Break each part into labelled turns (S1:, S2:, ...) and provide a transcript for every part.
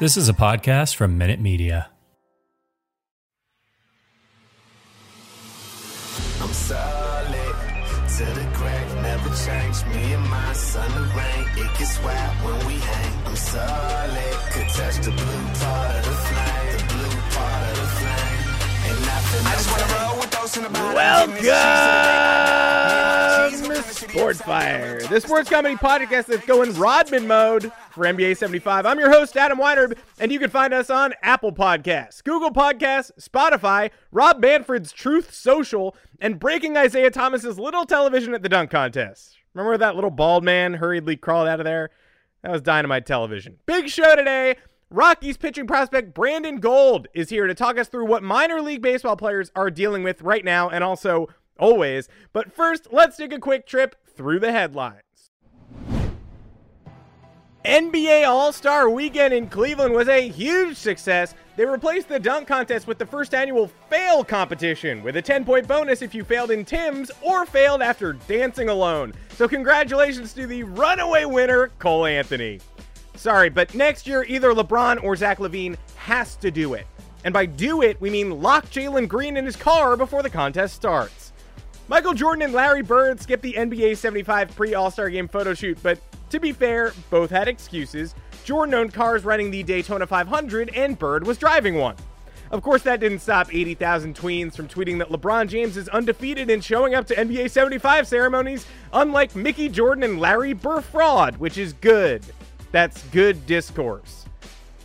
S1: This is a podcast from Minute Media.
S2: I'm solid to the crack, never change. Me and my son, the rain, it gets wild when we hang. I'm solid, could touch the blue part of the flame, the blue part of the flame. And nothing I just wanna roll with those in the bottom.
S3: Welcome to Sports Fire, the sports comedy podcast that's going Rodman mode for NBA 75. I'm your host, Adam Weiner, and you can find us on Apple Podcasts, Google Podcasts, Spotify, Rob Manfred's Truth Social, and breaking Isaiah Thomas's little television at the dunk contest. Remember that little bald man hurriedly crawled out of there? That was dynamite television. Big show today. Rockies pitching prospect Brandon Gold is here to talk us through what minor league baseball players are dealing with right now and also always. But first, let's take a quick trip through the headlines. NBA All Star Weekend in Cleveland was a huge success. They replaced the dunk contest with the first annual fail competition with a 10 point bonus if you failed in Tim's or failed after dancing alone. So, congratulations to the runaway winner, Cole Anthony. Sorry, but next year, either LeBron or Zach LaVine has to do it. And by do it, we mean lock Jalen Green in his car before the contest starts. Michael Jordan and Larry Bird skipped the NBA 75 pre All Star game photo shoot, but to be fair, both had excuses. Jordan owned cars running the Daytona 500, and Bird was driving one. Of course, that didn't stop 80,000 tweens from tweeting that LeBron James is undefeated in showing up to NBA 75 ceremonies, unlike Mickey Jordan and Larry Burr fraud, which is good. That's good discourse.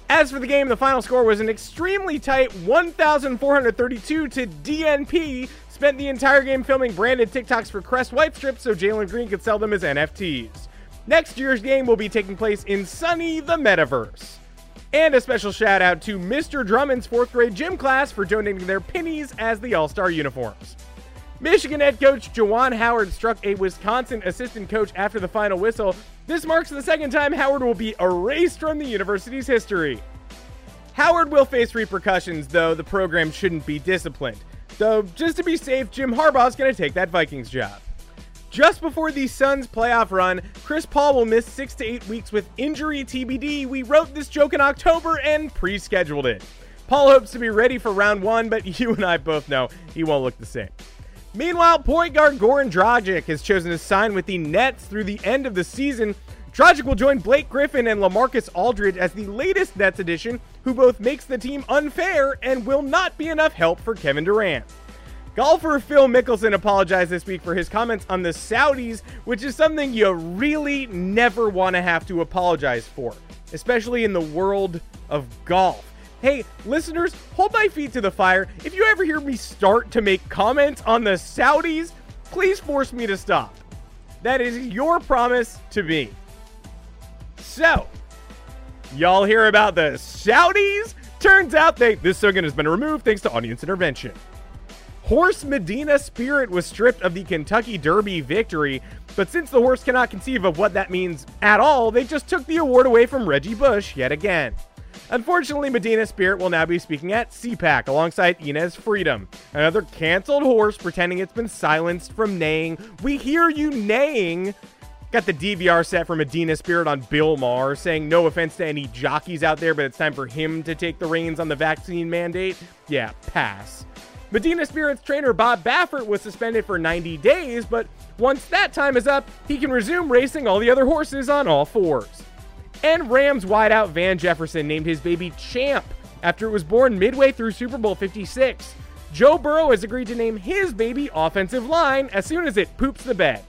S3: As for the game, the final score was an extremely tight 1,432 to DNP. Spent the entire game filming branded TikToks for Crest White Strips so Jalen Green could sell them as NFTs. Next year's game will be taking place in Sunny the Metaverse. And a special shout out to Mr. Drummond's fourth grade gym class for donating their pennies as the All Star uniforms. Michigan head coach Juwan Howard struck a Wisconsin assistant coach after the final whistle. This marks the second time Howard will be erased from the university's history. Howard will face repercussions, though the program shouldn't be disciplined. Though, just to be safe, Jim Harbaugh's going to take that Vikings job. Just before the Suns' playoff run, Chris Paul will miss six to eight weeks with injury TBD. We wrote this joke in October and pre scheduled it. Paul hopes to be ready for round one, but you and I both know he won't look the same. Meanwhile, point guard Goran Dragic has chosen to sign with the Nets through the end of the season. Dragic will join Blake Griffin and LaMarcus Aldridge as the latest Nets addition, who both makes the team unfair and will not be enough help for Kevin Durant. Golfer Phil Mickelson apologized this week for his comments on the Saudis, which is something you really never want to have to apologize for, especially in the world of golf. Hey, listeners, hold my feet to the fire. If you ever hear me start to make comments on the Saudis, please force me to stop. That is your promise to me. So, y'all hear about the Saudis? Turns out they this slogan has been removed thanks to audience intervention. Horse Medina Spirit was stripped of the Kentucky Derby victory, but since the horse cannot conceive of what that means at all, they just took the award away from Reggie Bush yet again. Unfortunately, Medina Spirit will now be speaking at CPAC alongside Inez Freedom, another canceled horse pretending it's been silenced from neighing. We hear you neighing. Got the DVR set for Medina Spirit on Bill Maher, saying no offense to any jockeys out there, but it's time for him to take the reins on the vaccine mandate. Yeah, pass. Medina Spirit's trainer Bob Baffert was suspended for 90 days, but once that time is up, he can resume racing all the other horses on all fours. And Rams wideout Van Jefferson named his baby Champ after it was born midway through Super Bowl 56. Joe Burrow has agreed to name his baby offensive line as soon as it poops the bed.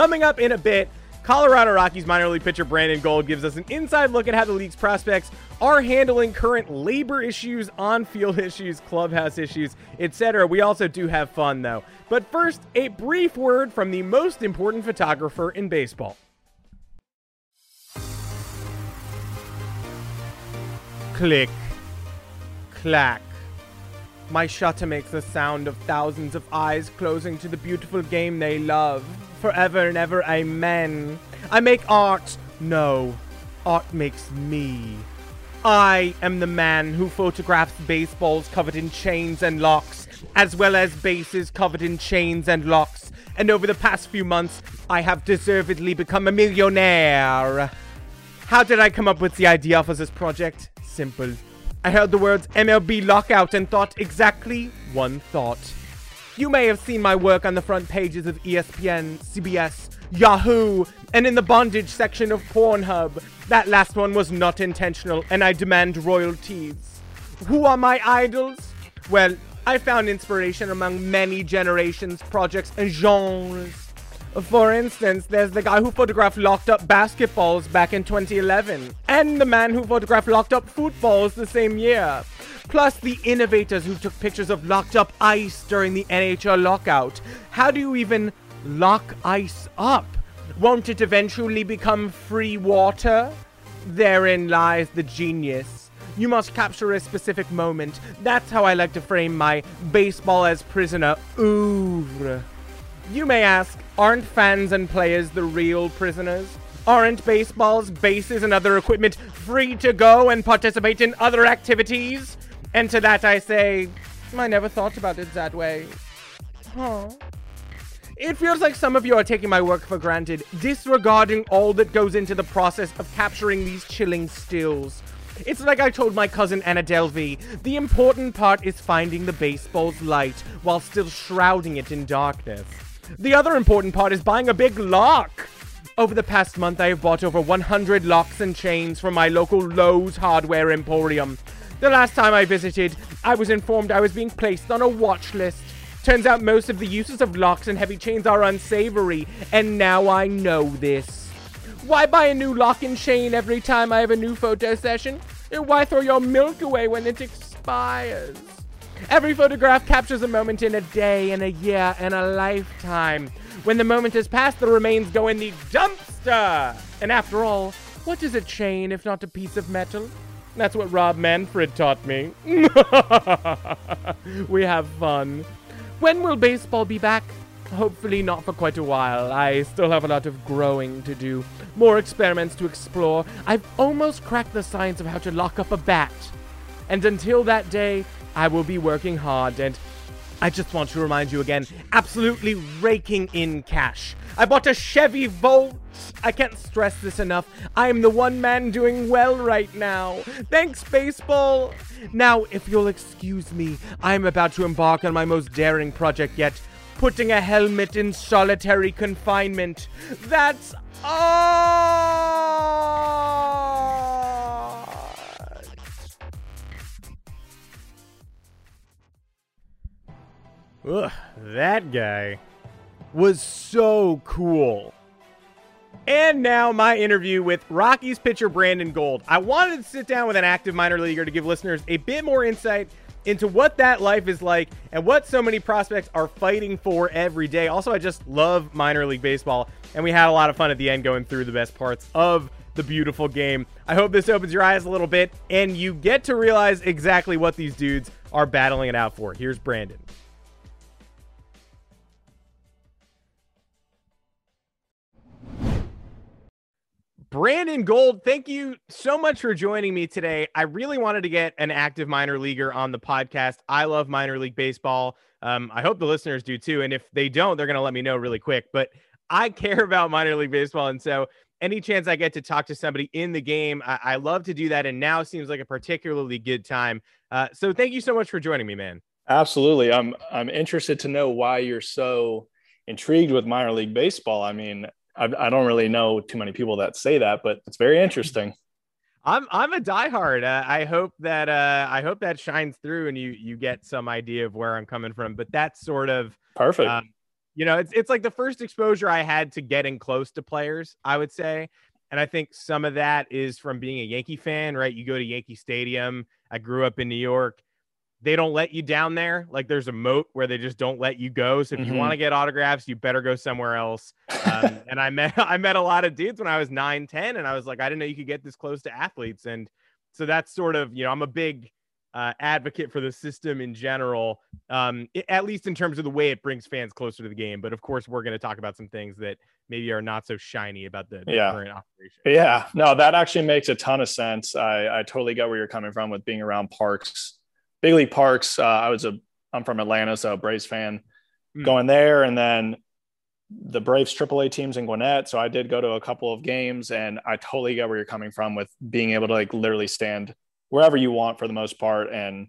S3: Coming up in a bit, Colorado Rockies minor league pitcher Brandon Gold gives us an inside look at how the league's prospects are handling current labor issues, on field issues, clubhouse issues, etc. We also do have fun though. But first, a brief word from the most important photographer in baseball. Click. Clack. My shutter makes the sound of thousands of eyes closing to the beautiful game they love. Forever and ever, amen. I make art. No, art makes me. I am the man who photographs baseballs covered in chains and locks, as well as bases covered in chains and locks. And over the past few months, I have deservedly become a millionaire. How did I come up with the idea for this project? Simple. I heard the words MLB lockout and thought exactly one thought. You may have seen my work on the front pages of ESPN, CBS, Yahoo, and in the bondage section of Pornhub. That last one was not intentional, and I demand royalties. Who are my idols? Well, I found inspiration among many generations, projects, and genres. For instance, there's the guy who photographed locked up basketballs back in 2011, and the man who photographed locked up footballs the same year. Plus, the innovators who took pictures of locked up ice during the NHL lockout. How do you even lock ice up? Won't it eventually become free water? Therein lies the genius. You must capture a specific moment. That's how I like to frame my baseball as prisoner oeuvre. You may ask, aren't fans and players the real prisoners? Aren't baseballs, bases, and other equipment free to go and participate in other activities? And to that I say, I never thought about it that way. Huh. It feels like some of you are taking my work for granted, disregarding all that goes into the process of capturing these chilling stills. It's like I told my cousin Anna Delvey, the important part is finding the baseball's light while still shrouding it in darkness. The other important part is buying a big lock. Over the past month, I have bought over 100 locks and chains from my local Lowe's hardware emporium. The last time I visited, I was informed I was being placed on a watch list. Turns out most of the uses of locks and heavy chains are unsavory, and now I know this. Why buy a new lock and chain every time I have a new photo session? And Why throw your milk away when it expires? Every photograph captures a moment in a day, in a year, in a lifetime. When the moment has passed, the remains go in the dumpster. And after all, what is a chain if not a piece of metal? That's what Rob Manfred taught me. we have fun. When will baseball be back? Hopefully not for quite a while. I still have a lot of growing to do, more experiments to explore. I've almost cracked the science of how to lock up a bat. And until that day, I will be working hard and I just want to remind you again, absolutely raking in cash. I bought a Chevy Volt. I can't stress this enough. I am the one man doing well right now. Thanks, baseball. Now, if you'll excuse me, I am about to embark on my most daring project yet putting a helmet in solitary confinement. That's art. Ugh, that guy was so cool. And now my interview with Rockies pitcher Brandon Gold. I wanted to sit down with an active minor leaguer to give listeners a bit more insight into what that life is like and what so many prospects are fighting for every day. Also, I just love minor league baseball, and we had a lot of fun at the end going through the best parts of the beautiful game. I hope this opens your eyes a little bit and you get to realize exactly what these dudes are battling it out for. Here's Brandon. Brandon Gold, thank you so much for joining me today. I really wanted to get an active minor leaguer on the podcast. I love minor league baseball. Um, I hope the listeners do too. And if they don't, they're going to let me know really quick. But I care about minor league baseball. And so any chance I get to talk to somebody in the game, I, I love to do that. And now seems like a particularly good time. Uh, so thank you so much for joining me, man.
S4: Absolutely. I'm I'm interested to know why you're so intrigued with minor league baseball. I mean, I, I don't really know too many people that say that, but it's very interesting.
S3: I'm I'm a diehard. Uh, I hope that uh, I hope that shines through and you you get some idea of where I'm coming from. But that's sort of
S4: Perfect.
S3: um, you know, it's it's like the first exposure I had to getting close to players. I would say, and I think some of that is from being a Yankee fan. Right, you go to Yankee Stadium. I grew up in New York. They don't let you down there. Like there's a moat where they just don't let you go. So if you
S4: Mhm.
S3: want to get autographs, you better go somewhere else. Um, and I met I met a lot of dudes when I was 9, 10, and I was like, I didn't know you could get this close to athletes. And so that's sort of you know I'm a big uh, advocate for the system in general, um, it, at least in terms of the way it brings fans closer to the game. But of course, we're going to talk about some things that maybe are not so shiny about the, the
S4: Yeah.
S3: current operation.
S4: Yeah, no, that actually makes a ton of sense. I, I totally get where you're coming from with being around parks, big league parks. Uh, I was a, I'm from Atlanta, so a Braves fan,
S3: Hmm.
S4: going there, and then the Braves AAA teams in Gwinnett. So I did go to a couple of games, and I totally get where you're coming from with being able to like literally stand wherever you want for the most part, and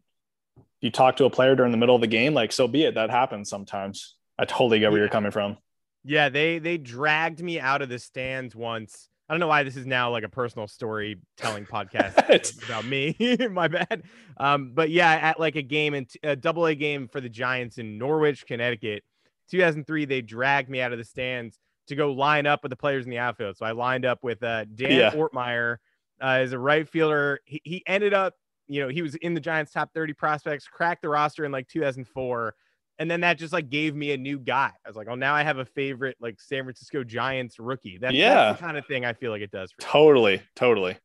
S4: you talk to a player during the middle of the game, like so be it. That happens sometimes. I totally get where
S3: Yeah.
S4: you're coming from.
S3: Yeah, they they dragged me out of the stands once. I don't know why this is now like a personal storytelling podcast about me. My bad. Um, but yeah, at like a game in a double A game for the Giants in Norwich, Connecticut, 2003, they dragged me out of the stands to go line up with the players in the outfield. So I lined up with uh, Dan
S4: Yeah.
S3: Ortmeier uh, as a right fielder. He, he ended up, you know, he was in the Giants' top 30 prospects, cracked the roster in like 2004 and then that just like gave me a new guy. I was like, oh, now I have a favorite like San Francisco Giants rookie. That,
S4: Yeah.
S3: that's the kind of thing I feel like it does. For me.
S4: Totally, totally.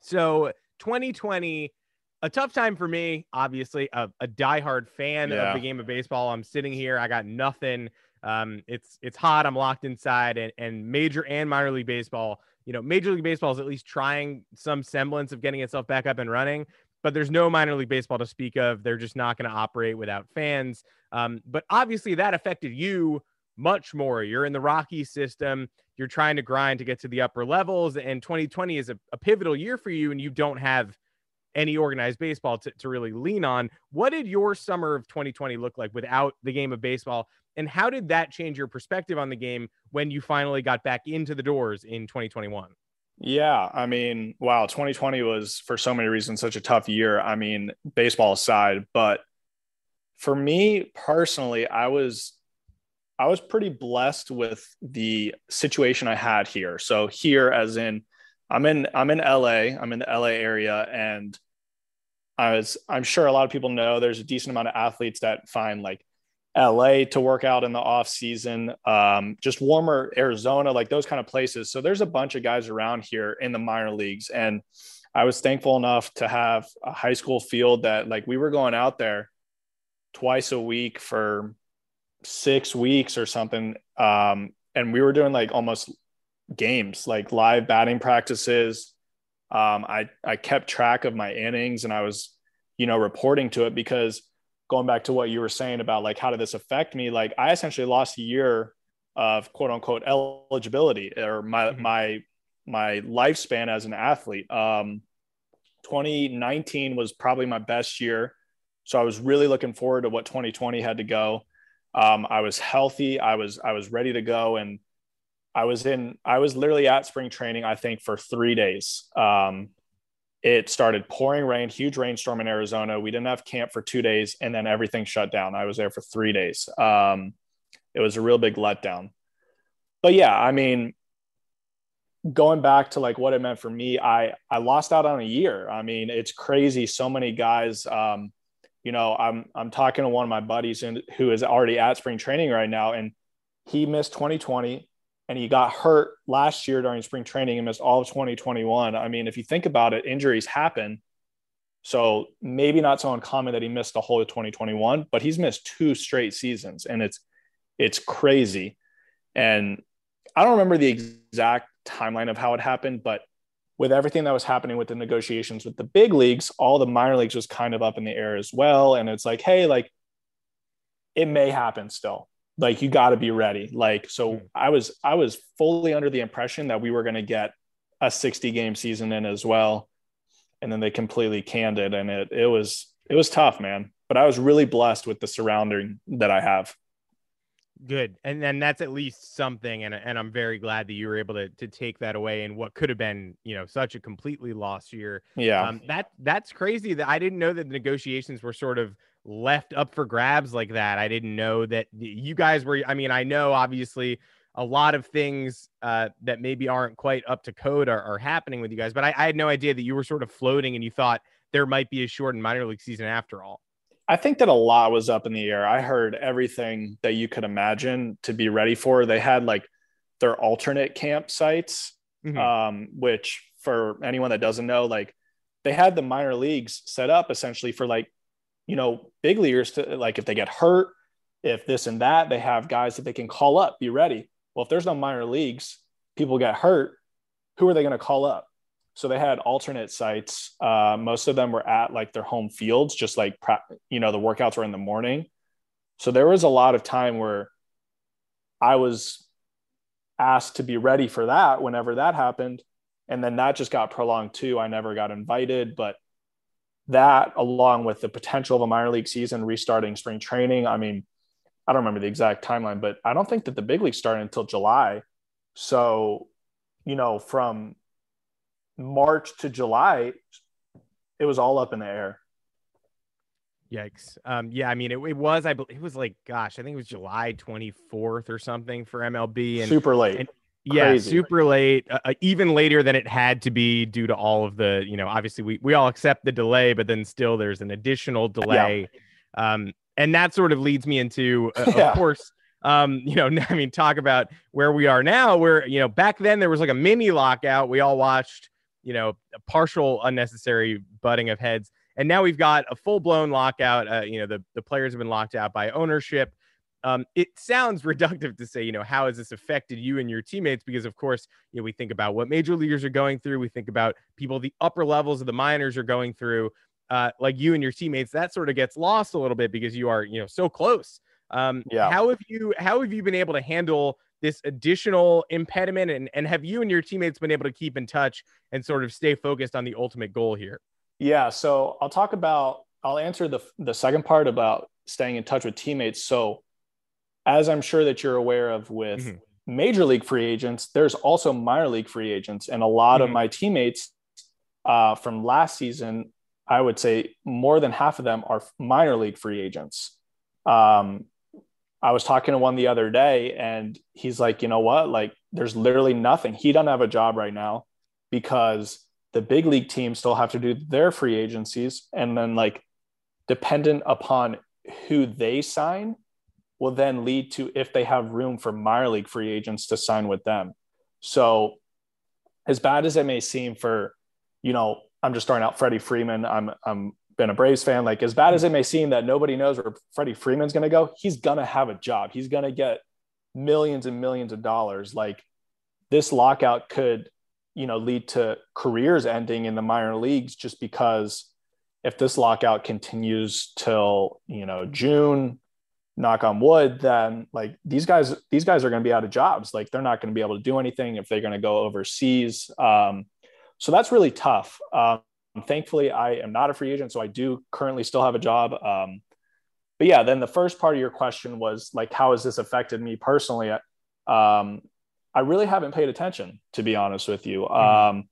S3: So 2020, a tough time for me. Obviously, a, a diehard fan
S4: Yeah.
S3: of the game of baseball. I'm sitting here, I got nothing. Um, it's it's hot. I'm locked inside, and and major and minor league baseball. You know, Major League Baseball is at least trying some semblance of getting itself back up and running. But there's no minor league baseball to speak of. They're just not going to operate without fans. Um, but obviously, that affected you much more. You're in the Rocky system. You're trying to grind to get to the upper levels, and 2020 is a, a pivotal year for you, and you don't have any organized baseball to, to really lean on. What did your summer of 2020 look like without the game of baseball? And how did that change your perspective on the game when you finally got back into the doors in 2021?
S4: Yeah, I mean, wow, 2020 was for so many reasons such a tough year. I mean, baseball aside, but for me personally, I was I was pretty blessed with the situation I had here. So here as in I'm in I'm in LA, I'm in the LA area and I was I'm sure a lot of people know there's a decent amount of athletes that find like LA to work out in the off season, um, just warmer Arizona, like those kind of places. So there's a bunch of guys around here in the minor leagues, and I was thankful enough to have a high school field that like we were going out there twice a week for six weeks or something, um, and we were doing like almost games, like live batting practices. Um, I I kept track of my innings, and I was, you know, reporting to it because going back to what you were saying about like how did this affect me? Like i essentially lost a year of quote unquote eligibility or my
S3: Mhm.
S4: my my lifespan as an athlete. Um 2019 was probably my best year. So i was really looking forward to what 2020 had to go. Um i was healthy. I was i was ready to go. And i was in i was literally at spring training i think for three days. Um it started pouring rain, huge rainstorm in Arizona. We didn't have camp for two days, and then everything shut down. I was there for three days. Um, it was a real big letdown. But yeah, I mean, going back to like what it meant for me, I I lost out on a year. I mean, it's crazy. So many guys. Um, you know, I'm I'm talking to one of my buddies who is already at spring training right now, and he missed 2020 and he got hurt last year during spring training and missed all of 2021. I mean, if you think about it, injuries happen. So maybe not so uncommon that he missed the whole of 2021, but he's missed two straight seasons and it's it's crazy. And I don't remember the exact timeline of how it happened, but with everything that was happening with the negotiations with the big leagues, all the minor leagues was kind of up in the air as well. And it's like, hey, like it may happen still like you got to be ready like so
S3: Mm.
S4: i was i was fully under the impression that we were going to get a 60 game season in as well and then they completely canned it and it it was it was tough man but i was really blessed with the surrounding that i have
S3: Good. And then that's at least something. And, and I'm very glad that you were able to, to take that away in what could have been, you know, such a completely lost year.
S4: yeah
S3: Um, that that's crazy that I didn't know that the negotiations were sort of left up for grabs like that. I didn't know that you guys were. I mean, I know obviously a lot of things uh, that maybe aren't quite up to code are, are happening with you guys, but I, I had no idea that you were sort of floating and you thought there might be a shortened minor league season after all.
S4: I think that a lot was up in the air. I heard everything that you could imagine to be ready for. They had like their alternate campsites,
S3: Mhm.
S4: um, which for anyone that doesn't know, like they had the minor leagues set up essentially for like, you know, big leaguers to like if they get hurt, if this and that, they have guys that they can call up, be ready. Well, if there's no minor leagues, people get hurt, who are they going to call up? So they had alternate sites. Uh, most of them were at like their home fields, just like, you know, the workouts were in the morning. So there was a lot of time where I was asked to be ready for that whenever that happened. And then that just got prolonged too. I never got invited, but that along with the potential of a minor league season restarting spring training. I mean, I don't remember the exact timeline, but I don't think that the big league started until July. So, you know, from March to July, it was all up in the air.
S3: Yikes. Um, yeah, I mean, it, it was, I believe it was like, gosh, I think it was July 24th or something for MLB.
S4: And super late.
S3: And, yeah, super late, uh, uh, even later than it had to be due to all of the, you know, obviously we, we all accept the delay, but then still there's an additional delay. Yeah. Um, and that sort of leads me into, uh, yeah. of course, um, you know, I mean, talk about where we are now. Where you know, back then there was like a mini lockout. We all watched, you know, a partial unnecessary butting of heads, and now we've got a full blown lockout. Uh, you know, the the players have been locked out by ownership. Um, it sounds reductive to say, you know, how has this affected you and your teammates? Because of course, you know, we think about what major leaguers are going through. We think about people the upper levels of the minors are going through uh, like you and your teammates, that sort of gets lost a little bit because you are, you know, so close. Um, yeah. How have you how have you been able to handle this additional impediment, and and have you and your teammates been able to keep in touch and sort of stay focused on the ultimate goal here?
S4: Yeah. So I'll talk about I'll answer the the second part about staying in touch with teammates. So as I'm sure that you're aware of with mm-hmm. major league free agents, there's also minor league free agents, and a lot mm-hmm. of my teammates uh, from last season I would say more than half of them are minor league free agents. Um, I was talking to one the other day and he's like, you know what? Like, there's literally nothing. He doesn't have a job right now because the big league teams still have to do their free agencies. And then, like, dependent upon who they sign, will then lead to if they have room for minor league free agents to sign with them. So, as bad as it may seem for, you know, I'm just starting out Freddie Freeman. I'm I'm been a Braves fan. Like as bad as it may seem that nobody knows where Freddie Freeman's going to go, he's going to have a job. He's going to get millions and millions of dollars. Like this lockout could, you know, lead to careers ending in the minor leagues just because if this lockout continues till, you know, June, knock on wood, then like these guys, these guys are going to be out of jobs. Like they're not going to be able to do anything if they're going to go overseas. Um, so that's really tough. Um, thankfully, I am not a free agent, so I do currently still have a job. Um, but yeah, then the first part of your question was like, how has this affected me personally? Um, I really haven't paid attention, to be honest with you. Mm-hmm. Um,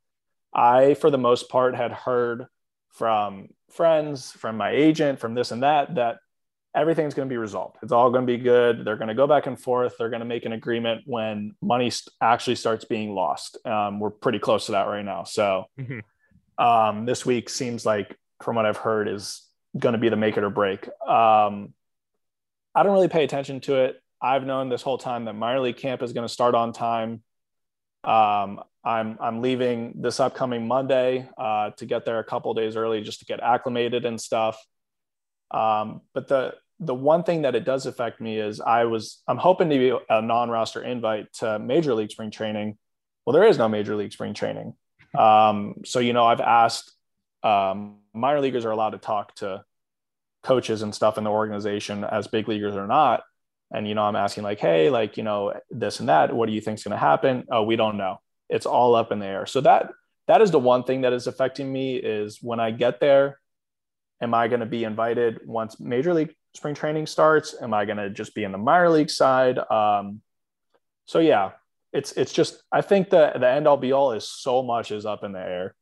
S4: I, for the most part, had heard from friends, from my agent, from this and that, that everything's going to be resolved. It's all going to be good. They're going to go back and forth. They're going to make an agreement when money actually starts being lost. Um, we're pretty close to that right now. So mm-hmm. um, this week seems like, from what I've heard, is going to be the make it or break. Um, I don't really pay attention to it. I've known this whole time that minor league camp is going to start on time. Um, I'm I'm leaving this upcoming Monday uh, to get there a couple days early just to get acclimated and stuff. Um, but the the one thing that it does affect me is I was I'm hoping to be a non-roster invite to major league spring training. Well, there is no major league spring training. Um, so you know, I've asked um, minor leaguers are allowed to talk to coaches and stuff in the organization as big leaguers or not. And you know, I'm asking like, hey, like you know, this and that. What do you think's going to happen? Oh, we don't know. It's all up in the air. So that that is the one thing that is affecting me is when I get there. Am I going to be invited once major league spring training starts? Am I going to just be in the minor league side? Um, so yeah, it's it's just I think the the end all be all is so much is up in the air.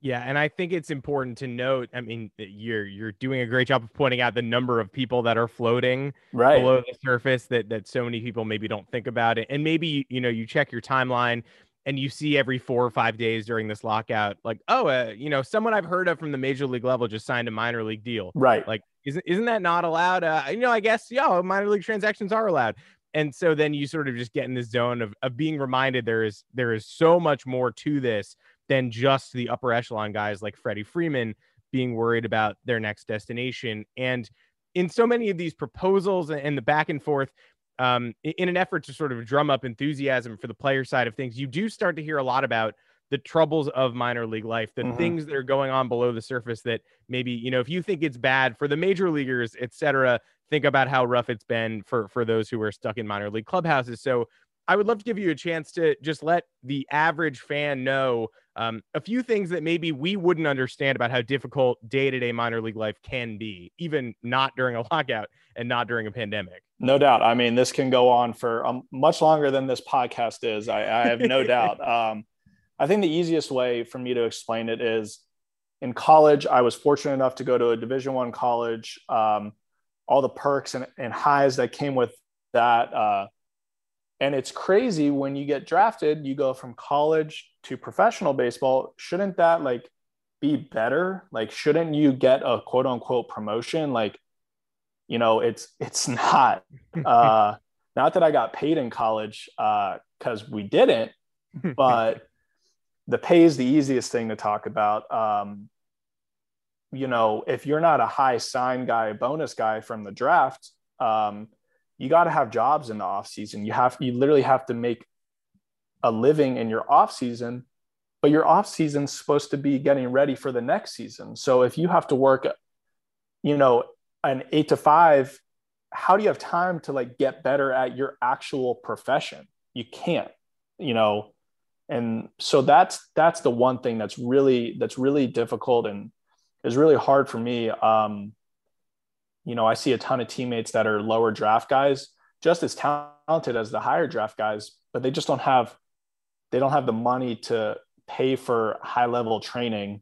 S3: Yeah, and I think it's important to note. I mean, you're you're doing a great job of pointing out the number of people that are floating right. below the surface that that so many people maybe don't think about it. And maybe you know you check your timeline and you see every four or five days during this lockout, like, oh, uh, you know, someone I've heard of from the major league level just signed a minor league deal.
S4: Right.
S3: Like, isn't isn't that not allowed? Uh, you know, I guess yeah, minor league transactions are allowed. And so then you sort of just get in this zone of of being reminded there is there is so much more to this than just the upper echelon guys like Freddie Freeman being worried about their next destination. And in so many of these proposals and the back and forth, um, in an effort to sort of drum up enthusiasm for the player side of things, you do start to hear a lot about the troubles of minor league life, the mm-hmm. things that are going on below the surface that maybe, you know, if you think it's bad for the major leaguers, et cetera, think about how rough it's been for for those who are stuck in minor league clubhouses. So I would love to give you a chance to just let the average fan know um, a few things that maybe we wouldn't understand about how difficult day to day minor league life can be, even not during a lockout and not during a pandemic.
S4: No doubt. I mean, this can go on for um, much longer than this podcast is. I, I have no doubt. Um, I think the easiest way for me to explain it is in college, I was fortunate enough to go to a Division One college. Um, all the perks and, and, highs that came with that. Uh, and it's crazy when you get drafted, you go from college to professional baseball. Shouldn't that like be better? Like, shouldn't you get a quote unquote promotion? Like, you know, it's it's not. Uh, not that I got paid in college because uh, we didn't, but the pay is the easiest thing to talk about. Um, you know, if you're not a high sign guy, bonus guy from the draft, um, you got to have jobs in the off season. You have, you literally have to make a living in your off season, but your off season's supposed to be getting ready for the next season. So if you have to work, you know, an eight to five, how do you have time to like get better at your actual profession? You can't, you know, and so that's that's the one thing that's really that's really difficult and is really hard for me um you know i see a ton of teammates that are lower draft guys just as talented as the higher draft guys but they just don't have they don't have the money to pay for high level training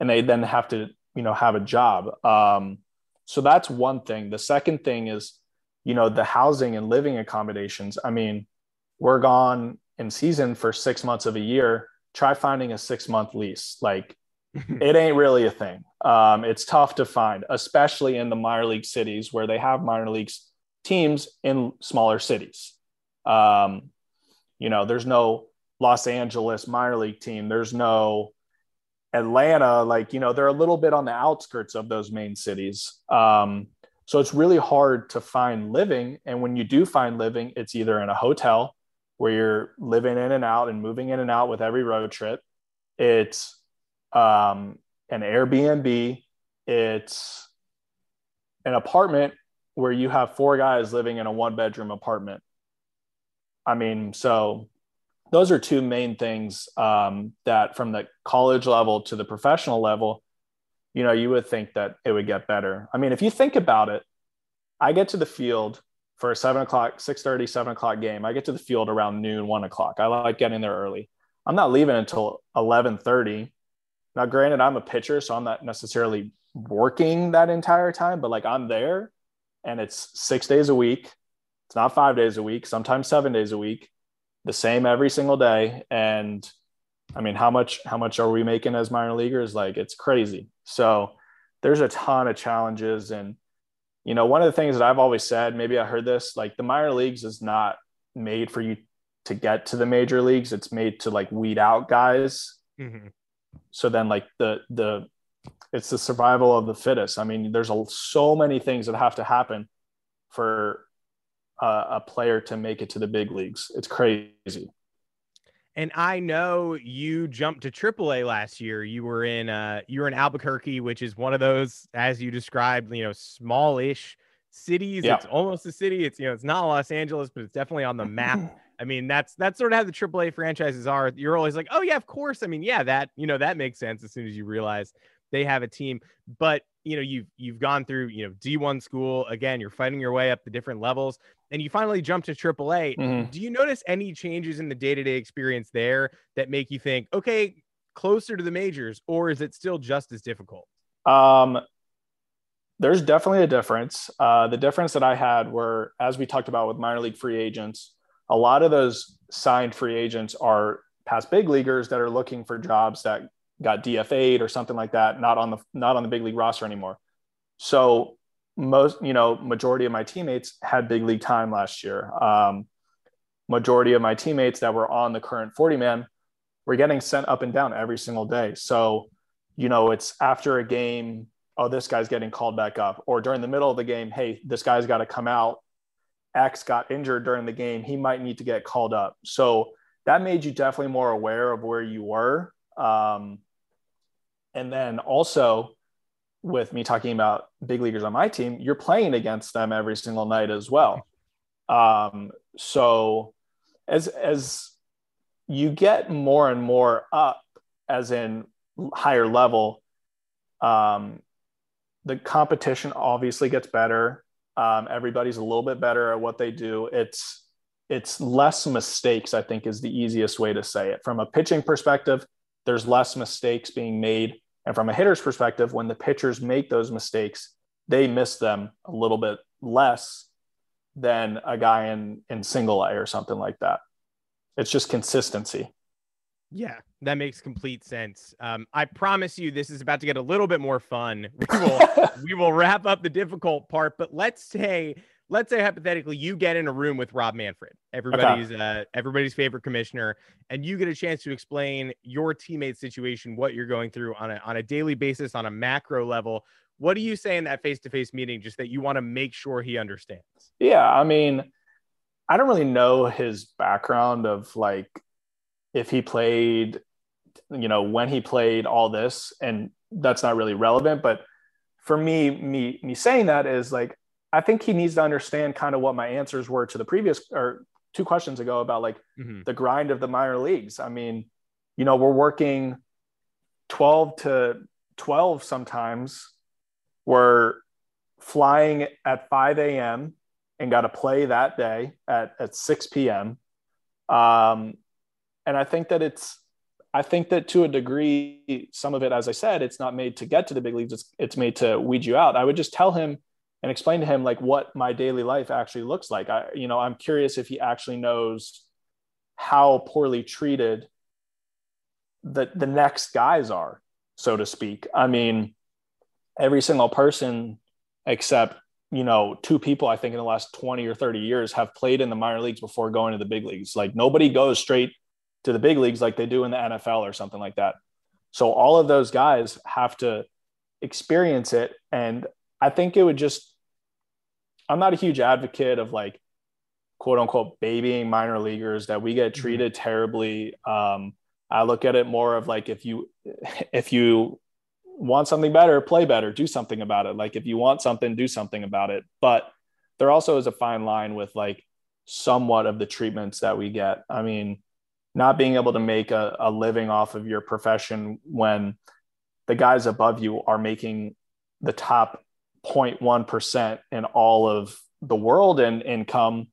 S4: and they then have to you know have a job. Um so that's one thing. The second thing is you know the housing and living accommodations. I mean we're gone in season for six months of a year, try finding a six month lease. Like it ain't really a thing. Um, it's tough to find, especially in the minor league cities where they have minor leagues teams in smaller cities. Um, you know, there's no Los Angeles minor league team. There's no Atlanta. Like, you know, they're a little bit on the outskirts of those main cities. Um, so it's really hard to find living. And when you do find living, it's either in a hotel where you're living in and out and moving in and out with every road trip. It's um, an Airbnb. It's an apartment where you have four guys living in a one bedroom apartment. I mean, so those are two main things um, that from the college level to the professional level, you know, you would think that it would get better. I mean, if you think about it, I get to the field for a seven o'clock, 6 30, 7 o'clock game. I get to the field around noon, one o'clock. I like getting there early. I'm not leaving until 11 30. Now, granted, I'm a pitcher, so I'm not necessarily working that entire time, but like I'm there and it's six days a week. It's not five days a week, sometimes seven days a week, the same every single day. And I mean, how much, how much are we making as minor leaguers? Like it's crazy. So there's a ton of challenges and you know, one of the things that I've always said, maybe I heard this, like the minor leagues is not made for you to get to the major leagues. It's made to like weed out guys. Mm-hmm. So then like the, the, it's the survival of the fittest. I mean, there's a, so many things that have to happen for a, a player to make it to the big leagues. It's crazy.
S3: And I know you jumped to AAA last year. You were in uh you were in Albuquerque, which is one of those, as you described, you know, smallish cities. Yeah. It's almost a city. It's you know, it's not Los Angeles, but it's definitely on the map. I mean, that's that's sort of how the AAA franchises are. You're always like, oh yeah, of course. I mean, yeah, that you know that makes sense as soon as you realize they have a team. But you know, you've you've gone through you know D1 school again. You're fighting your way up the different levels and you finally jump to AAA. Mm-hmm. Do you notice any changes in the day to day experience there that make you think, okay, closer to the majors, or is it still just as difficult?
S4: Um, there's definitely a difference. Uh, the difference that I had were, as we talked about with minor league free agents, a lot of those signed free agents are past big leaguers that are looking for jobs that got DFA'd or something like that, not on the not on the big league roster anymore. So most, you know, majority of my teammates had big league time last year. Um, majority of my teammates that were on the current 40 man we're getting sent up and down every single day. So, you know, it's after a game, oh, this guy's getting called back up, or during the middle of the game, hey, this guy's got to come out. X got injured during the game. He might need to get called up. So that made you definitely more aware of where you were. Um, and then also, with me talking about big leaguers on my team, you're playing against them every single night as well. Um, so as as you get more and more up, as in higher level, um, the competition obviously gets better. Um, everybody's a little bit better at what they do. It's it's less mistakes. I think is the easiest way to say it. From a pitching perspective, there's less mistakes being made, and from a hitter's perspective, when the pitchers make those mistakes, they miss them a little bit less than a guy in in single A or something like that. It's just consistency.
S3: Yeah, that makes complete sense. Um, I promise you, this is about to get a little bit more fun. We will we will wrap up the difficult part, but let's say let's say hypothetically you get in a room with Rob Manfred, everybody's okay. uh, everybody's favorite commissioner, and you get a chance to explain your teammate situation, what you're going through on a on a daily basis, on a macro level. What do you say in that face to face meeting, just that you want to make sure he understands?
S4: Yeah, I mean, I don't really know his background of like if he played, you know, when he played all this, and that's not really relevant. But for me, me me saying that is like I think he needs to understand kind of what my answers were to the previous or two questions ago about like mm-hmm. the grind of the minor leagues. I mean, you know, we're working 12 to 12 sometimes. We're flying at 5 a.m. and got to play that day at, at 6 p.m. Um, and I think that it's, I think that to a degree, some of it, as I said, it's not made to get to the big leagues. It's, it's made to weed you out. I would just tell him, and explain to him like what my daily life actually looks like. I, you know, I'm curious if he actually knows how poorly treated the the next guys are, so to speak. I mean, every single person except you know two people I think in the last 20 or 30 years have played in the minor leagues before going to the big leagues. Like nobody goes straight to the big leagues like they do in the NFL or something like that. So all of those guys have to experience it and I think it would just, I'm not a huge advocate of like, quote unquote, babying minor leaguers that we get mm-hmm. treated mm-hmm. terribly. Um, I look at it more of like, if you, if you want something better, play better, do something about it. Like if you want something, do something about it. But there also is a fine line with like somewhat of the treatments that we get. I mean, not being able to make a, a living off of your profession when the guys above you are making the top 0.1% in all of the world and income,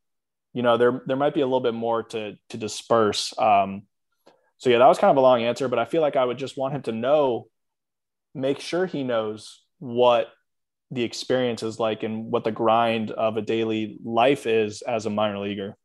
S4: you know, there, there might be a little bit more to, to disperse. Um, so yeah, that was kind of a long answer, but I feel like I would just want him to know, make sure he knows what the experience is like and what the grind of a daily life is as a minor leaguer.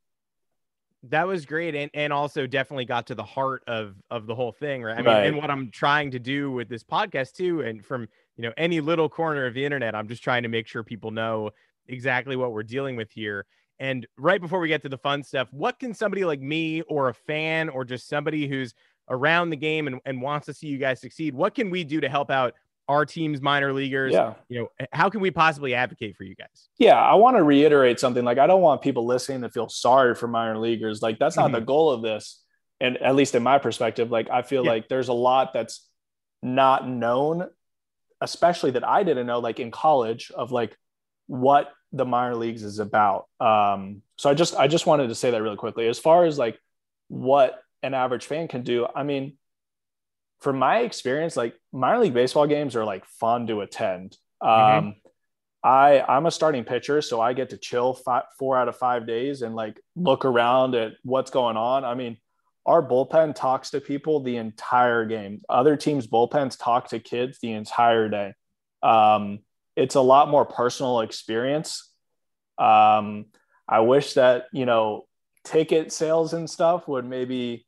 S3: That was great, and and also definitely got to the heart of of the whole thing, right? I mean, right. and what I'm trying to do with this podcast too, and from you know any little corner of the internet, I'm just trying to make sure people know exactly what we're dealing with here. And right before we get to the fun stuff, what can somebody like me or a fan or just somebody who's around the game and, and wants to see you guys succeed, what can we do to help out our team's minor leaguers yeah. you know how can we possibly advocate for you guys
S4: yeah i want to reiterate something like i don't want people listening to feel sorry for minor leaguers like that's not mm-hmm. the goal of this and at least in my perspective like i feel yeah. like there's a lot that's not known especially that i didn't know like in college of like what the minor leagues is about um so i just i just wanted to say that really quickly as far as like what an average fan can do i mean from my experience, like minor league baseball games are like fun to attend. Mm-hmm. Um, I I'm a starting pitcher, so I get to chill five, four out of five days and like look around at what's going on. I mean, our bullpen talks to people the entire game. Other teams' bullpens talk to kids the entire day. Um, it's a lot more personal experience. Um, I wish that you know ticket sales and stuff would maybe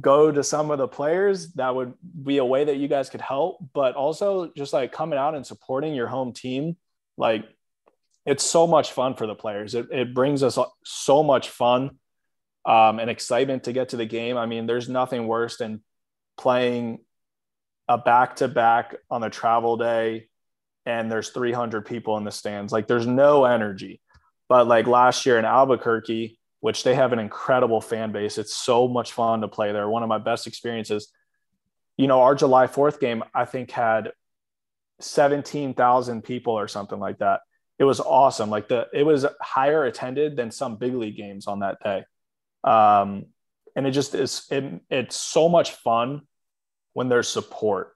S4: go to some of the players that would be a way that you guys could help but also just like coming out and supporting your home team like it's so much fun for the players it, it brings us so much fun um, and excitement to get to the game. I mean, there's nothing worse than playing a back to back on a travel day and there's 300 people in the stands. Like there's no energy. But like last year in Albuquerque, which they have an incredible fan base, it's so much fun to play there. One of my best experiences. You know, our July 4th game, I think, had 17,000 people or something like that. It was awesome. Like the, it was higher attended than some big league games on that day. Um, and it just is, it, it's so much fun when there's support.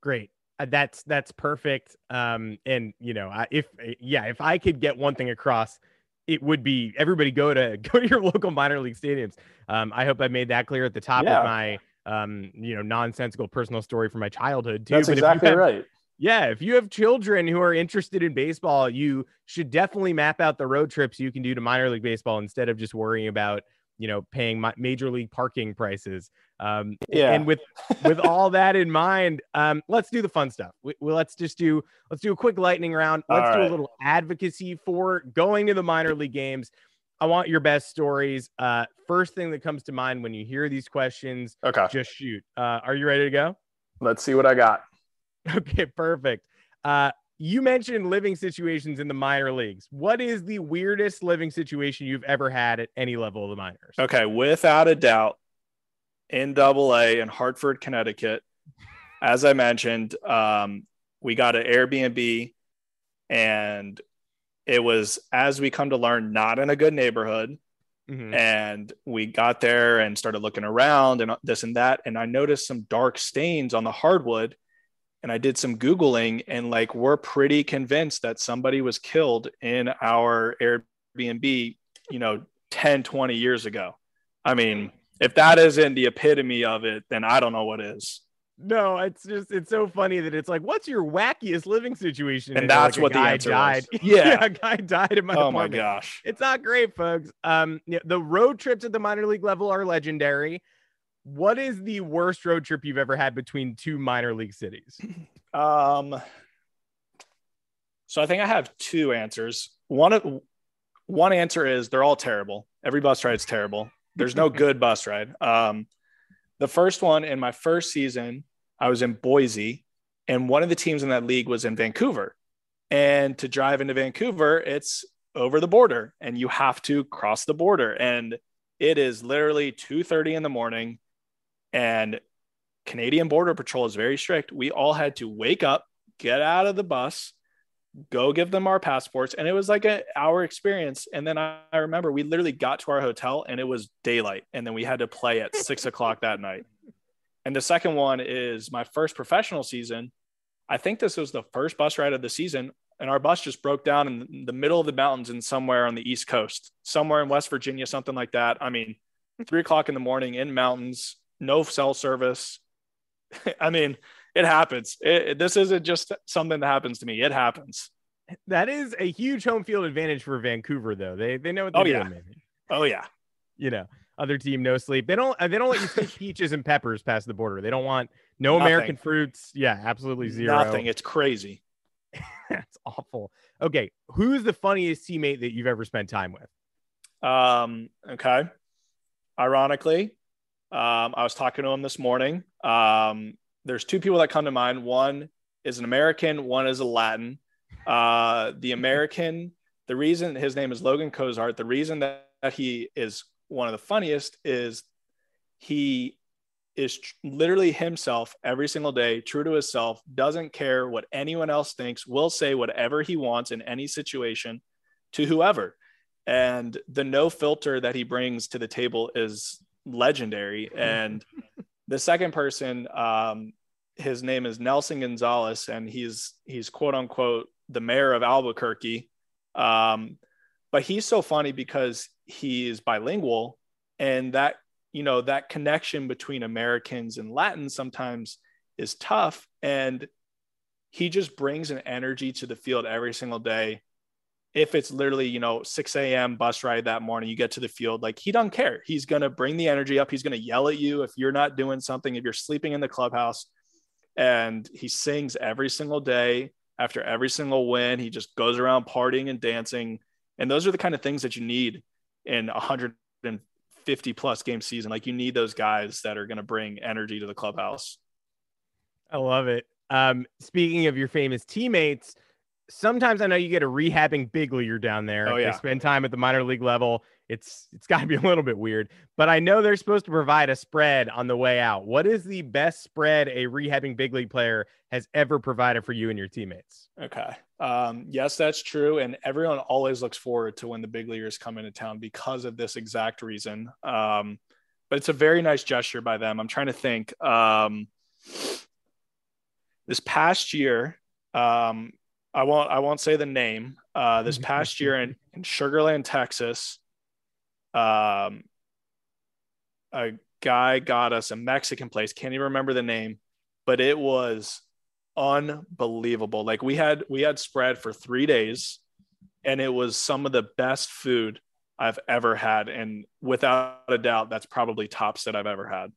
S3: Great. Uh, that's that's perfect. Um, and you know, I, if yeah, if I could get one thing across, it would be everybody go to go to your local minor league stadiums. Um, I hope I made that clear at the top yeah. of my um, you know, nonsensical personal story from my childhood too.
S4: That's but exactly have, right.
S3: Yeah, if you have children who are interested in baseball, you should definitely map out the road trips you can do to minor league baseball instead of just worrying about you know paying my major league parking prices um yeah. and with with all that in mind um let's do the fun stuff. We, well, let's just do let's do a quick lightning round. Let's all do right. a little advocacy for going to the minor league games. I want your best stories. Uh first thing that comes to mind when you hear these questions
S4: okay.
S3: just shoot. Uh are you ready to go?
S4: Let's see what i got.
S3: Okay perfect. Uh you mentioned living situations in the minor leagues. What is the weirdest living situation you've ever had at any level of the minors?
S4: Okay, without a doubt, in double A in Hartford, Connecticut, as I mentioned, um, we got an Airbnb and it was, as we come to learn, not in a good neighborhood. Mm-hmm. And we got there and started looking around and this and that. And I noticed some dark stains on the hardwood and I did some Googling and like we're pretty convinced that somebody was killed in our Airbnb, you know, 10, 20 years ago. I mean, if that isn't the epitome of it, then I don't know what is.
S3: No, it's just it's so funny that it's like, what's your wackiest living situation?
S4: And, and that's like what the answer died.
S3: Was. Yeah. yeah, a guy died in my
S4: oh
S3: apartment.
S4: my gosh,
S3: it's not great, folks. Um, yeah, the road trips at the minor league level are legendary. What is the worst road trip you've ever had between two minor league cities?
S4: Um, so I think I have two answers. One one answer is they're all terrible. Every bus ride's terrible. There's no good bus ride. Um, the first one in my first season, I was in Boise, and one of the teams in that league was in Vancouver. And to drive into Vancouver, it's over the border, and you have to cross the border. And it is literally 2:30 in the morning and Canadian Border Patrol is very strict. We all had to wake up, get out of the bus, go give them our passports. And it was like an hour experience. And then I, I remember we literally got to our hotel and it was daylight. And then we had to play at six o'clock that night. And the second one is my first professional season. I think this was the first bus ride of the season. And our bus just broke down in the middle of the mountains and somewhere on the East Coast, somewhere in West Virginia, something like that. I mean, three o'clock in the morning in mountains, no cell service. I mean, it happens. It, this isn't just something that happens to me. It happens.
S3: That is a huge home field advantage for Vancouver, though. They they know what they're
S4: oh,
S3: doing.
S4: Yeah. Oh yeah.
S3: You know, other team no sleep. They don't they don't let you take peaches and peppers past the border. They don't want no Nothing. American fruits. Yeah, absolutely zero.
S4: Nothing. It's crazy.
S3: That's awful. Okay, who's the funniest teammate that you've ever spent time with?
S4: Um. Okay. Ironically, um, I was talking to him this morning. Um, there's two people that come to mind. One is an American, one is a Latin. Uh, the American, the reason his name is Logan Cozart, the reason that, that he is one of the funniest is he is tr- literally himself every single day, true to himself, doesn't care what anyone else thinks, will say whatever he wants in any situation to whoever. And the no filter that he brings to the table is legendary. And the second person, um, his name is Nelson Gonzalez, and he's he's quote unquote the mayor of Albuquerque. Um, but he's so funny because he is bilingual, and that you know that connection between Americans and Latins sometimes is tough, and he just brings an energy to the field every single day if it's literally, you know, 6 a.m. bus ride that morning, you get to the field, like he doesn't care. He's going to bring the energy up. He's going to yell at you if you're not doing something, if you're sleeping in the clubhouse. And he sings every single day after every single win. He just goes around partying and dancing. And those are the kind of things that you need in 150 plus game season. Like you need those guys that are going to bring energy to the clubhouse.
S3: I love it. Um, speaking of your famous teammates, sometimes I know you get a rehabbing big leaguer down there.
S4: Oh, yeah.
S3: They spend time at the minor league level. It's it's got to be a little bit weird, but I know they're supposed to provide a spread on the way out. What is the best spread a rehabbing big league player has ever provided for you and your teammates?
S4: Okay. Um, yes, that's true. And everyone always looks forward to when the big leaguers come into town because of this exact reason. Um, but it's a very nice gesture by them. I'm trying to think. Um, this past year, um, I won't I won't say the name. Uh, this past year in, in Sugarland, Texas, um, a guy got us a Mexican place. Can't even remember the name, but it was unbelievable. Like we had we had spread for three days, and it was some of the best food I've ever had, and without a doubt, that's probably tops that I've ever had.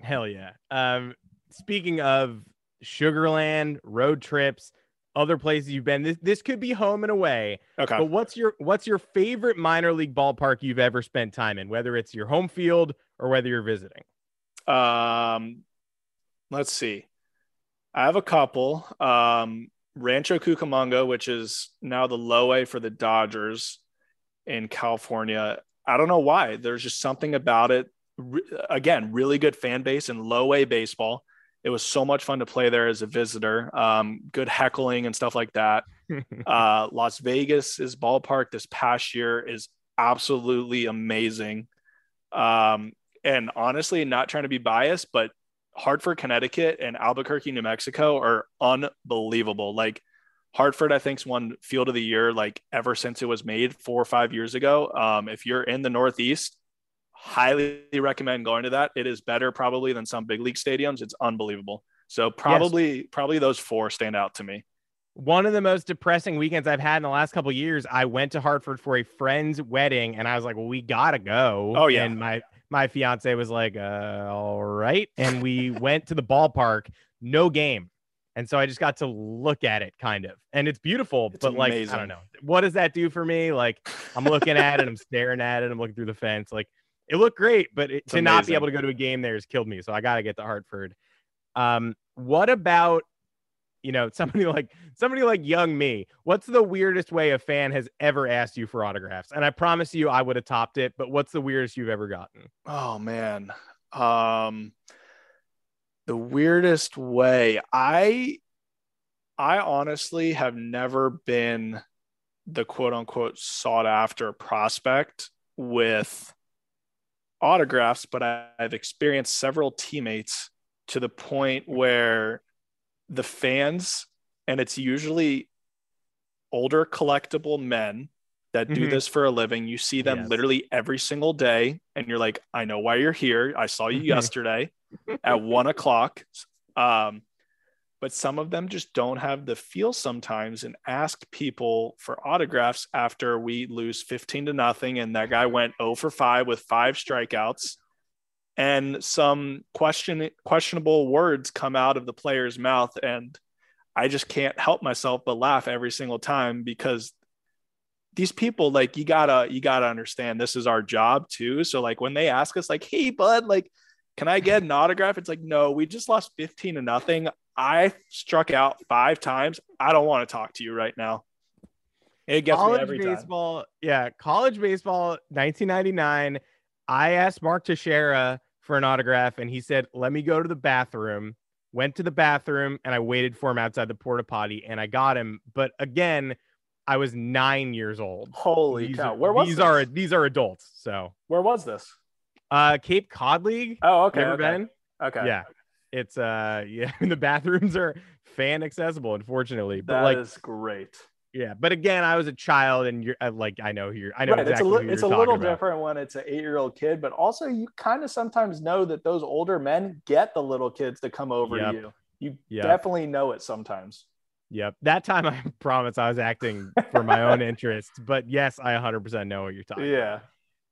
S3: Hell yeah. Um, speaking of Sugarland, road trips, other places you've been, this this could be home and away.
S4: Okay.
S3: But what's your what's your favorite minor league ballpark you've ever spent time in, whether it's your home field or whether you're visiting?
S4: Um, let's see. I have a couple. Um, Rancho Cucamonga, which is now the low A for the Dodgers in California. I don't know why. There's just something about it. Re- again, really good fan base and low A baseball. It was so much fun to play there as a visitor. Um, good heckling and stuff like that. uh, Las is ballpark this past year is absolutely amazing. Um, and honestly, not trying to be biased, but Hartford, Connecticut, and Albuquerque, New Mexico are unbelievable. Like Hartford, I think's won Field of the Year like ever since it was made four or five years ago. Um, if you're in the Northeast, highly recommend going to that. It is better probably than some big league stadiums. It's unbelievable. So probably yes. probably those four stand out to me.
S3: One of the most depressing weekends I've had in the last couple years. I went to Hartford for a friend's wedding, and I was like, "Well, we gotta go."
S4: Oh yeah.
S3: And my my fiance was like, uh, "All right," and we went to the ballpark. No game. And so I just got to look at it kind of. And it's beautiful,
S4: it's
S3: but like. I don't know. What does that do for me? Like I'm looking at it, I'm staring at it, I'm looking through the fence. Like it looked great, but it, to not be able to go to a game there has killed me. So I got to get to Hartford. Um, what about you know somebody like somebody like young me? What's the weirdest way a fan has ever asked you for autographs? And I promise you, I would have topped it. But what's the weirdest you've ever gotten?
S4: Oh man, um, the weirdest way I I honestly have never been the quote unquote sought after prospect with autographs, but I, have experienced several teammates to the point where the fans, and it's usually older collectible men that do mm-hmm. this for a living. You see them yes. literally every single day, and you're like, I know why you're here. I saw you yesterday at one o'clock. Um, but some of them just don't have the feel sometimes and ask people for autographs after we lose 15 to nothing and that guy went 0 for 5 with five strikeouts and some question questionable words come out of the player's mouth and I just can't help myself but laugh every single time because these people like you gotta you gotta understand this is our job too so like when they ask us like hey bud like can I get an autograph? It's like, no, we just lost 15 to nothing. I struck out five times. I don't want to talk to you right now. It gets
S3: college
S4: me every
S3: baseball,
S4: time.
S3: Yeah, college baseball, 1999. I asked Mark Teixeira for an autograph, and he said, "Let me go to the bathroom." Went to the bathroom, and I waited for him outside the porta potty, and I got him. But again, I was nine years old.
S4: Holy
S3: these
S4: cow! Where was
S3: these
S4: this?
S3: are these are adults? So
S4: where was this?
S3: Uh, Cape Cod League.
S4: Oh, okay.
S3: Never
S4: okay.
S3: been.
S4: Okay.
S3: Yeah, it's uh, yeah. the bathrooms are fan accessible, unfortunately. But
S4: that
S3: like,
S4: is great.
S3: Yeah, but again, I was a child, and you're uh, like, I know you're. I know
S4: right.
S3: exactly.
S4: It's a, li- it's a little
S3: about.
S4: different when it's an eight-year-old kid, but also you kind of sometimes know that those older men get the little kids to come over
S3: yep.
S4: to you. You
S3: yep.
S4: definitely know it sometimes.
S3: Yep. That time I promise I was acting for my own interest, but yes, I 100% know what you're talking
S4: yeah.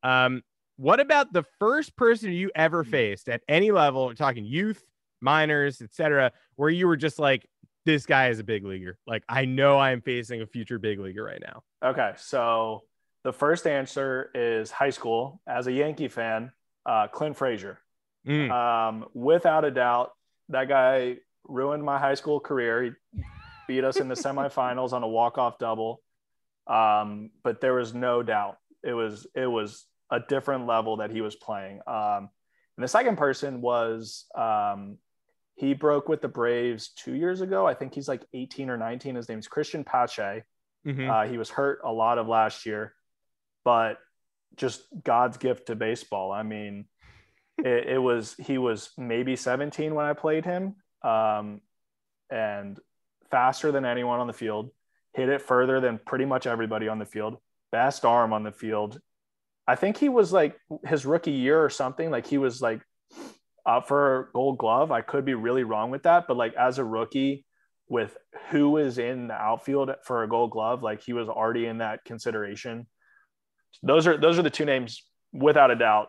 S3: about. Um, what about the first person you ever faced at any level, talking youth, minors, etc., where you were just like, this guy is a big leaguer. Like, I know I am facing a future big leaguer right now.
S4: Okay. So the first answer is high school. As a Yankee fan, uh, Clint Frazier.
S3: Mm.
S4: Um, without a doubt, that guy ruined my high school career. He beat us in the semifinals on a walk-off double. Um, but there was no doubt it was it was a different level that he was playing. Um, and the second person was um, he broke with the Braves two years ago. I think he's like 18 or 19. His name's Cristian Pache.
S3: Mhm.
S4: Uh, he was hurt a lot of last year, but just God's gift to baseball. I mean, it, it was he was maybe 17 when I played him, um, and faster than anyone on the field. Hit it further than pretty much everybody on the field. Best arm on the field. I think he was like his rookie year or something. Like he was like up for Gold Glove. I could be really wrong with that, but like as a rookie, with who is in the outfield for a Gold Glove, like he was already in that consideration. Those are those are the two names without a doubt.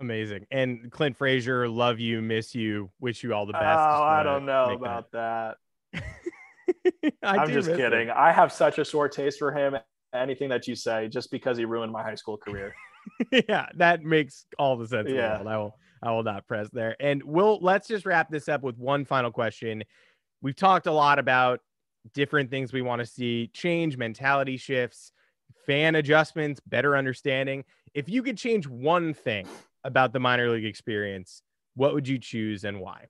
S3: Amazing. And Clint Frazier, love you, miss you, wish you all the
S4: Oh,
S3: best. Just
S4: oh,
S3: I
S4: don't know about that.
S3: that-
S4: I'm just
S3: miss him.
S4: kidding. I have such a sore taste for him. Anything that you say, just because he ruined my high school career.
S3: yeah, that makes all the sense
S4: Yeah.
S3: in the world. I will I will not press there. And we'll let's just wrap this up with one final question. We've talked a lot about different things we want to see change, mentality shifts, fan adjustments, better understanding. If you could change one thing about the minor league experience, what would you choose and why?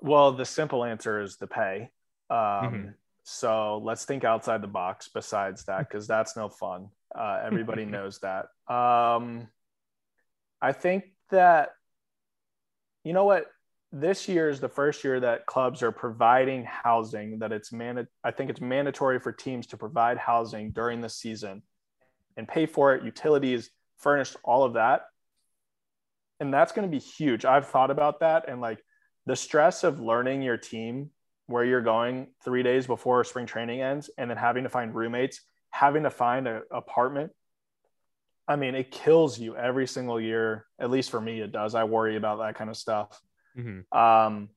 S4: Well, the simple answer is the pay. Um,
S3: Mhm.
S4: So let's think outside the box. Besides that, because that's no fun. Uh, everybody knows that. Um, I think that you know what. This year is the first year that clubs are providing housing. That it's man. I think it's mandatory for teams to provide housing during the season and pay for it. Utilities, furnished, all of that. And that's going to be huge. I've thought about that and like the stress of learning your team where you're going three days before spring training ends and then having to find roommates having to find an apartment i mean it kills you every single year at least for me it does i worry about that kind of stuff
S3: Mhm.
S4: um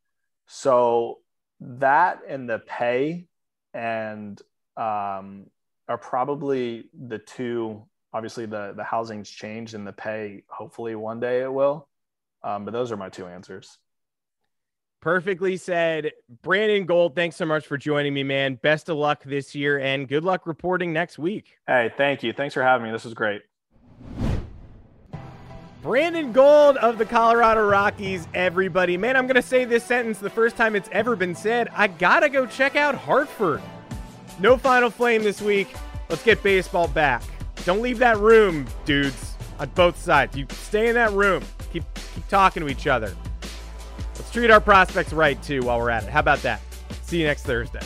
S4: so that and the pay and um are probably the two obviously the the housing's changed and the pay hopefully one day it will um but those are my two answers
S3: Perfectly said. Brandon Gold, thanks so much for joining me, man. Best of luck this year and good luck reporting next week.
S4: Hey, thank you. Thanks for having me. This was great.
S3: Brandon Gold of the Colorado Rockies, everybody. Man, I'm going to say this sentence the first time it's ever been said. I got to go check out Hartford. No final flame this week. Let's get baseball back. Don't leave that room, dudes, on both sides. You stay in that room. Keep keep talking to each other. Let's treat our prospects right too while we're at it. How about that? See you next Thursday.